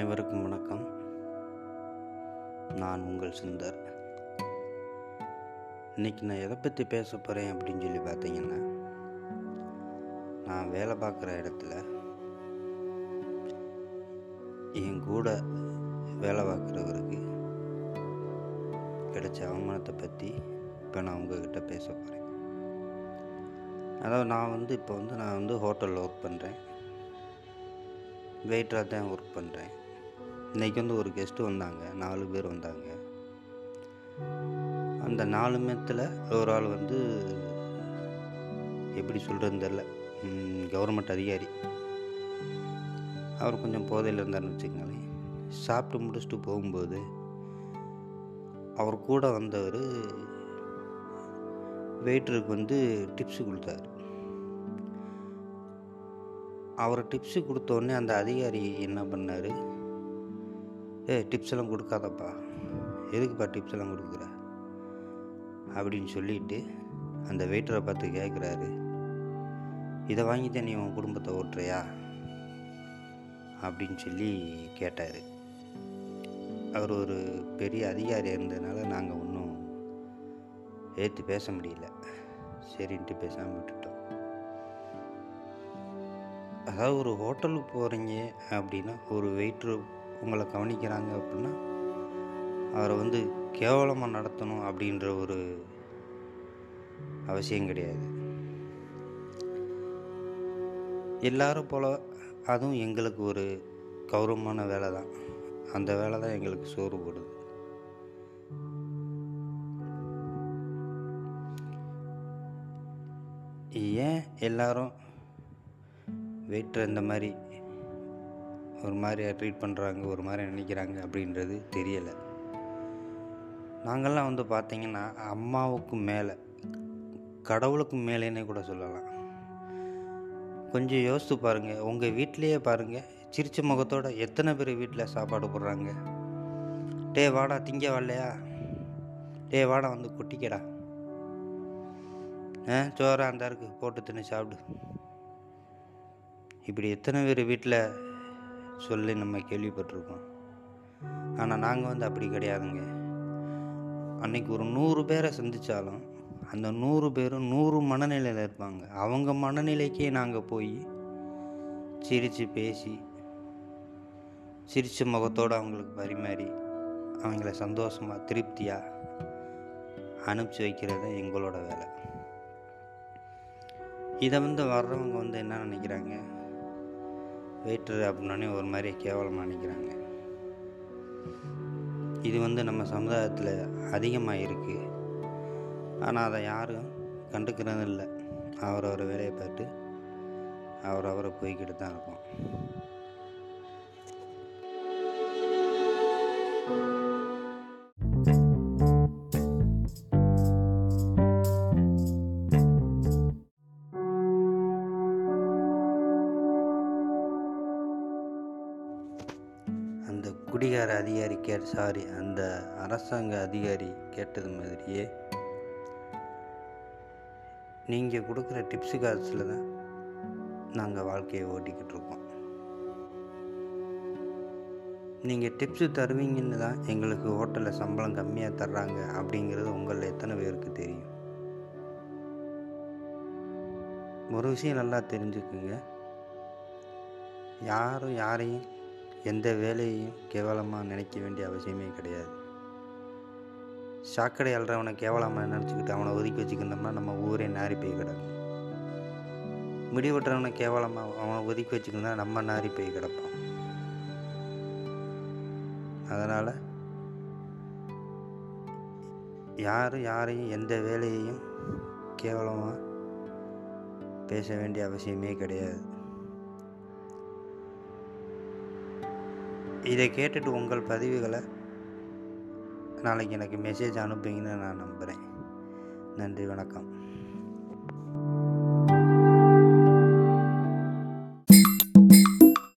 அனைவருக்கும் வணக்கம். நான் உங்கள் சுந்தர். இன்னைக்கு நான் எதை பற்றி பேச போகிறேன் அப்படின்னு சொல்லி பார்த்தீங்கன்னா நான் வேலை பார்க்குற இடத்துல என் கூட வேலை பார்க்குறவருக்கு கிடைச்ச அவமானத்தை பற்றி இப்போ நான் உங்ககிட்ட பேச போகிறேன் அதாவது நான் வந்து இப்போ வந்து நான் வந்து ஹோட்டலில் ஒர்க் பண்ணுறேன் வெயிட்டராக தான் ஒர்க் பண்ணுறேன் இன்றைக்கி வந்து ஒரு கெஸ்ட்டு வந்தாங்க. நாலு பேர் வந்தாங்க. அந்த நாலு மேத்தில் ஒரு ஆள் வந்து எப்படி சொல்கிறதுன்னு தெரில கவர்மெண்ட் அதிகாரி. அவர் கொஞ்சம் போதையில் இருந்தார்னு வச்சுக்கோங்களேன். சாப்பிட்டு முடிச்சுட்டு போகும்போது அவர் கூட வந்தவர் வெயிட்டருக்கு வந்து டிப்ஸு கொடுத்தாரு. அவர் டிப்ஸு கொடுத்தோடனே அந்த அதிகாரி என்ன பண்ணார்? ஏ டிப்ஸ் எல்லாம் கொடுக்காதப்பா. எதுக்குப்பா டிப்ஸ் எல்லாம் கொடுக்குற? அப்படின்னு சொல்லிட்டு அந்த வெயிட்டரை பார்த்து கேட்குறாரு இதை வாங்கித்தான் நீ உன் குடும்பத்தை ஓட்டுறியா? அப்படின்னு சொல்லி கேட்டார். அவர் ஒரு பெரிய அதிகாரி இருந்ததுனால நாங்கள் ஒன்றும் ஏற்று பேச முடியல. சரின்ட்டு பேசாமல் விட்டுட்டோம். அதாவது ஒரு ஹோட்டலுக்கு போகிறீங்க அப்படின்னா ஒரு வெயிட்ரு உங்களை கவனிக்கிறாங்க அப்படின்னா அவரை வந்து கேவலமாக நடத்தணும் அப்படின்ற ஒரு அவசியம் கிடையாது. எல்லாரும் போல் அதுவும் எங்களுக்கு ஒரு கௌரவமான வேலை தான். அந்த வேலை தான் எங்களுக்கு சோறு போடுது. ஏன் எல்லாரும் வெயிட்டர் இந்த மாதிரி ஒரு மாதிரியாக ட்ரீட் பண்ணுறாங்க ஒரு மாதிரி நினைக்கிறாங்க அப்படின்றது தெரியலை. நாங்கள்லாம் வந்து பார்த்திங்கன்னா அம்மாவுக்கு மேலே கடவுளுக்கு மேலேனே கூட சொல்லலாம். கொஞ்சம் யோசித்து பாருங்கள் உங்கள் வீட்டிலையே பாருங்கள் சிரிச்ச முகத்தோட எத்தனை பேர் வீட்டில் சாப்பாடு போடுறாங்க? டே வாடா திங்க வரலையா? டே வாடா வந்து கொட்டிக்கடா. ஆ சோறா அந்த இருக்கு போட்டு தின்னு சாப்பிடு. இப்படி எத்தனை பேர் வீட்டில் சொல்லி நம்ம கேள்விப்பட்டிருக்கோம். ஆனால் நாங்கள் வந்து அப்படி கிடையாதுங்க. அன்னைக்கு ஒரு நூறு பேரை சந்தித்தாலும் அந்த நூறு பேரும் நூறு மனநிலையில் இருப்பாங்க. அவங்க மனநிலைக்கே நாங்கள் போய் சிரித்து பேசி சிரித்த முகத்தோடு அவங்களுக்கு பரிமாறி அவங்கள சந்தோஷமாக திருப்தியாக அனுப்பிச்சி வைக்கிறது எங்களோட வேலை. இதை வந்து வர்றவங்க வந்து என்ன நினைக்கிறாங்க? வெயிட்டர் அப்படின்னே ஒரு மாதிரி கேவலமாக நினைக்கிறாங்க. இது வந்து நம்ம சமுதாயத்தில் அதிகமாக இருக்குது ஆனால் அதை யாரும் கண்டுக்கிறது இல்லை அவரவர் வேலையை பார்த்து அவரவரை போய்கிட்டு தான் இருக்கும் குடிகார அதிகாரி கே சாரி அந்த அரசாங்க அதிகாரி கேட்டது மாதிரியே நீங்கள் கொடுக்குற டிப்ஸு காசில் தான் நாங்கள் வாழ்க்கையை ஓட்டிக்கிட்டு இருக்கோம். நீங்கள் டிப்ஸு தருவீங்கன்னு தான் எங்களுக்கு ஹோட்டலில் சம்பளம் கம்மியாக தர்றாங்க அப்படிங்கிறது உங்களில் எத்தனை பேருக்கு தெரியும்? ஒரு விஷயம் நல்லா தெரிஞ்சுக்குங்க. யாரும் யாரையும் எந்த வேலையையும் கேவலமாக நினைக்க வேண்டிய அவசியமே கிடையாது. சாக்கடை அல்றவனை கேவலமாக நினச்சிக்கிட்டு அவனை ஒதுக்கி வச்சுக்கிட்டோம்னா நம்ம ஊரே நாரி போய் கிடக்கும். முடி வெட்டுறவனை கேவலமாக அவனை ஒதுக்கி வச்சுக்கிட்டா நம்ம நாரி போய் கிடப்போம். அதனால் யாரும் யாரையும் எந்த வேலையையும் கேவலமாக பேச வேண்டிய அவசியமே கிடையாது. இதை கேட்டுட்டு உங்கள் பதிவுகளை நாளைக்கு எனக்கு மெசேஜ் அனுப்புங்கன்னு நான் நம்புகிறேன் நன்றி வணக்கம்.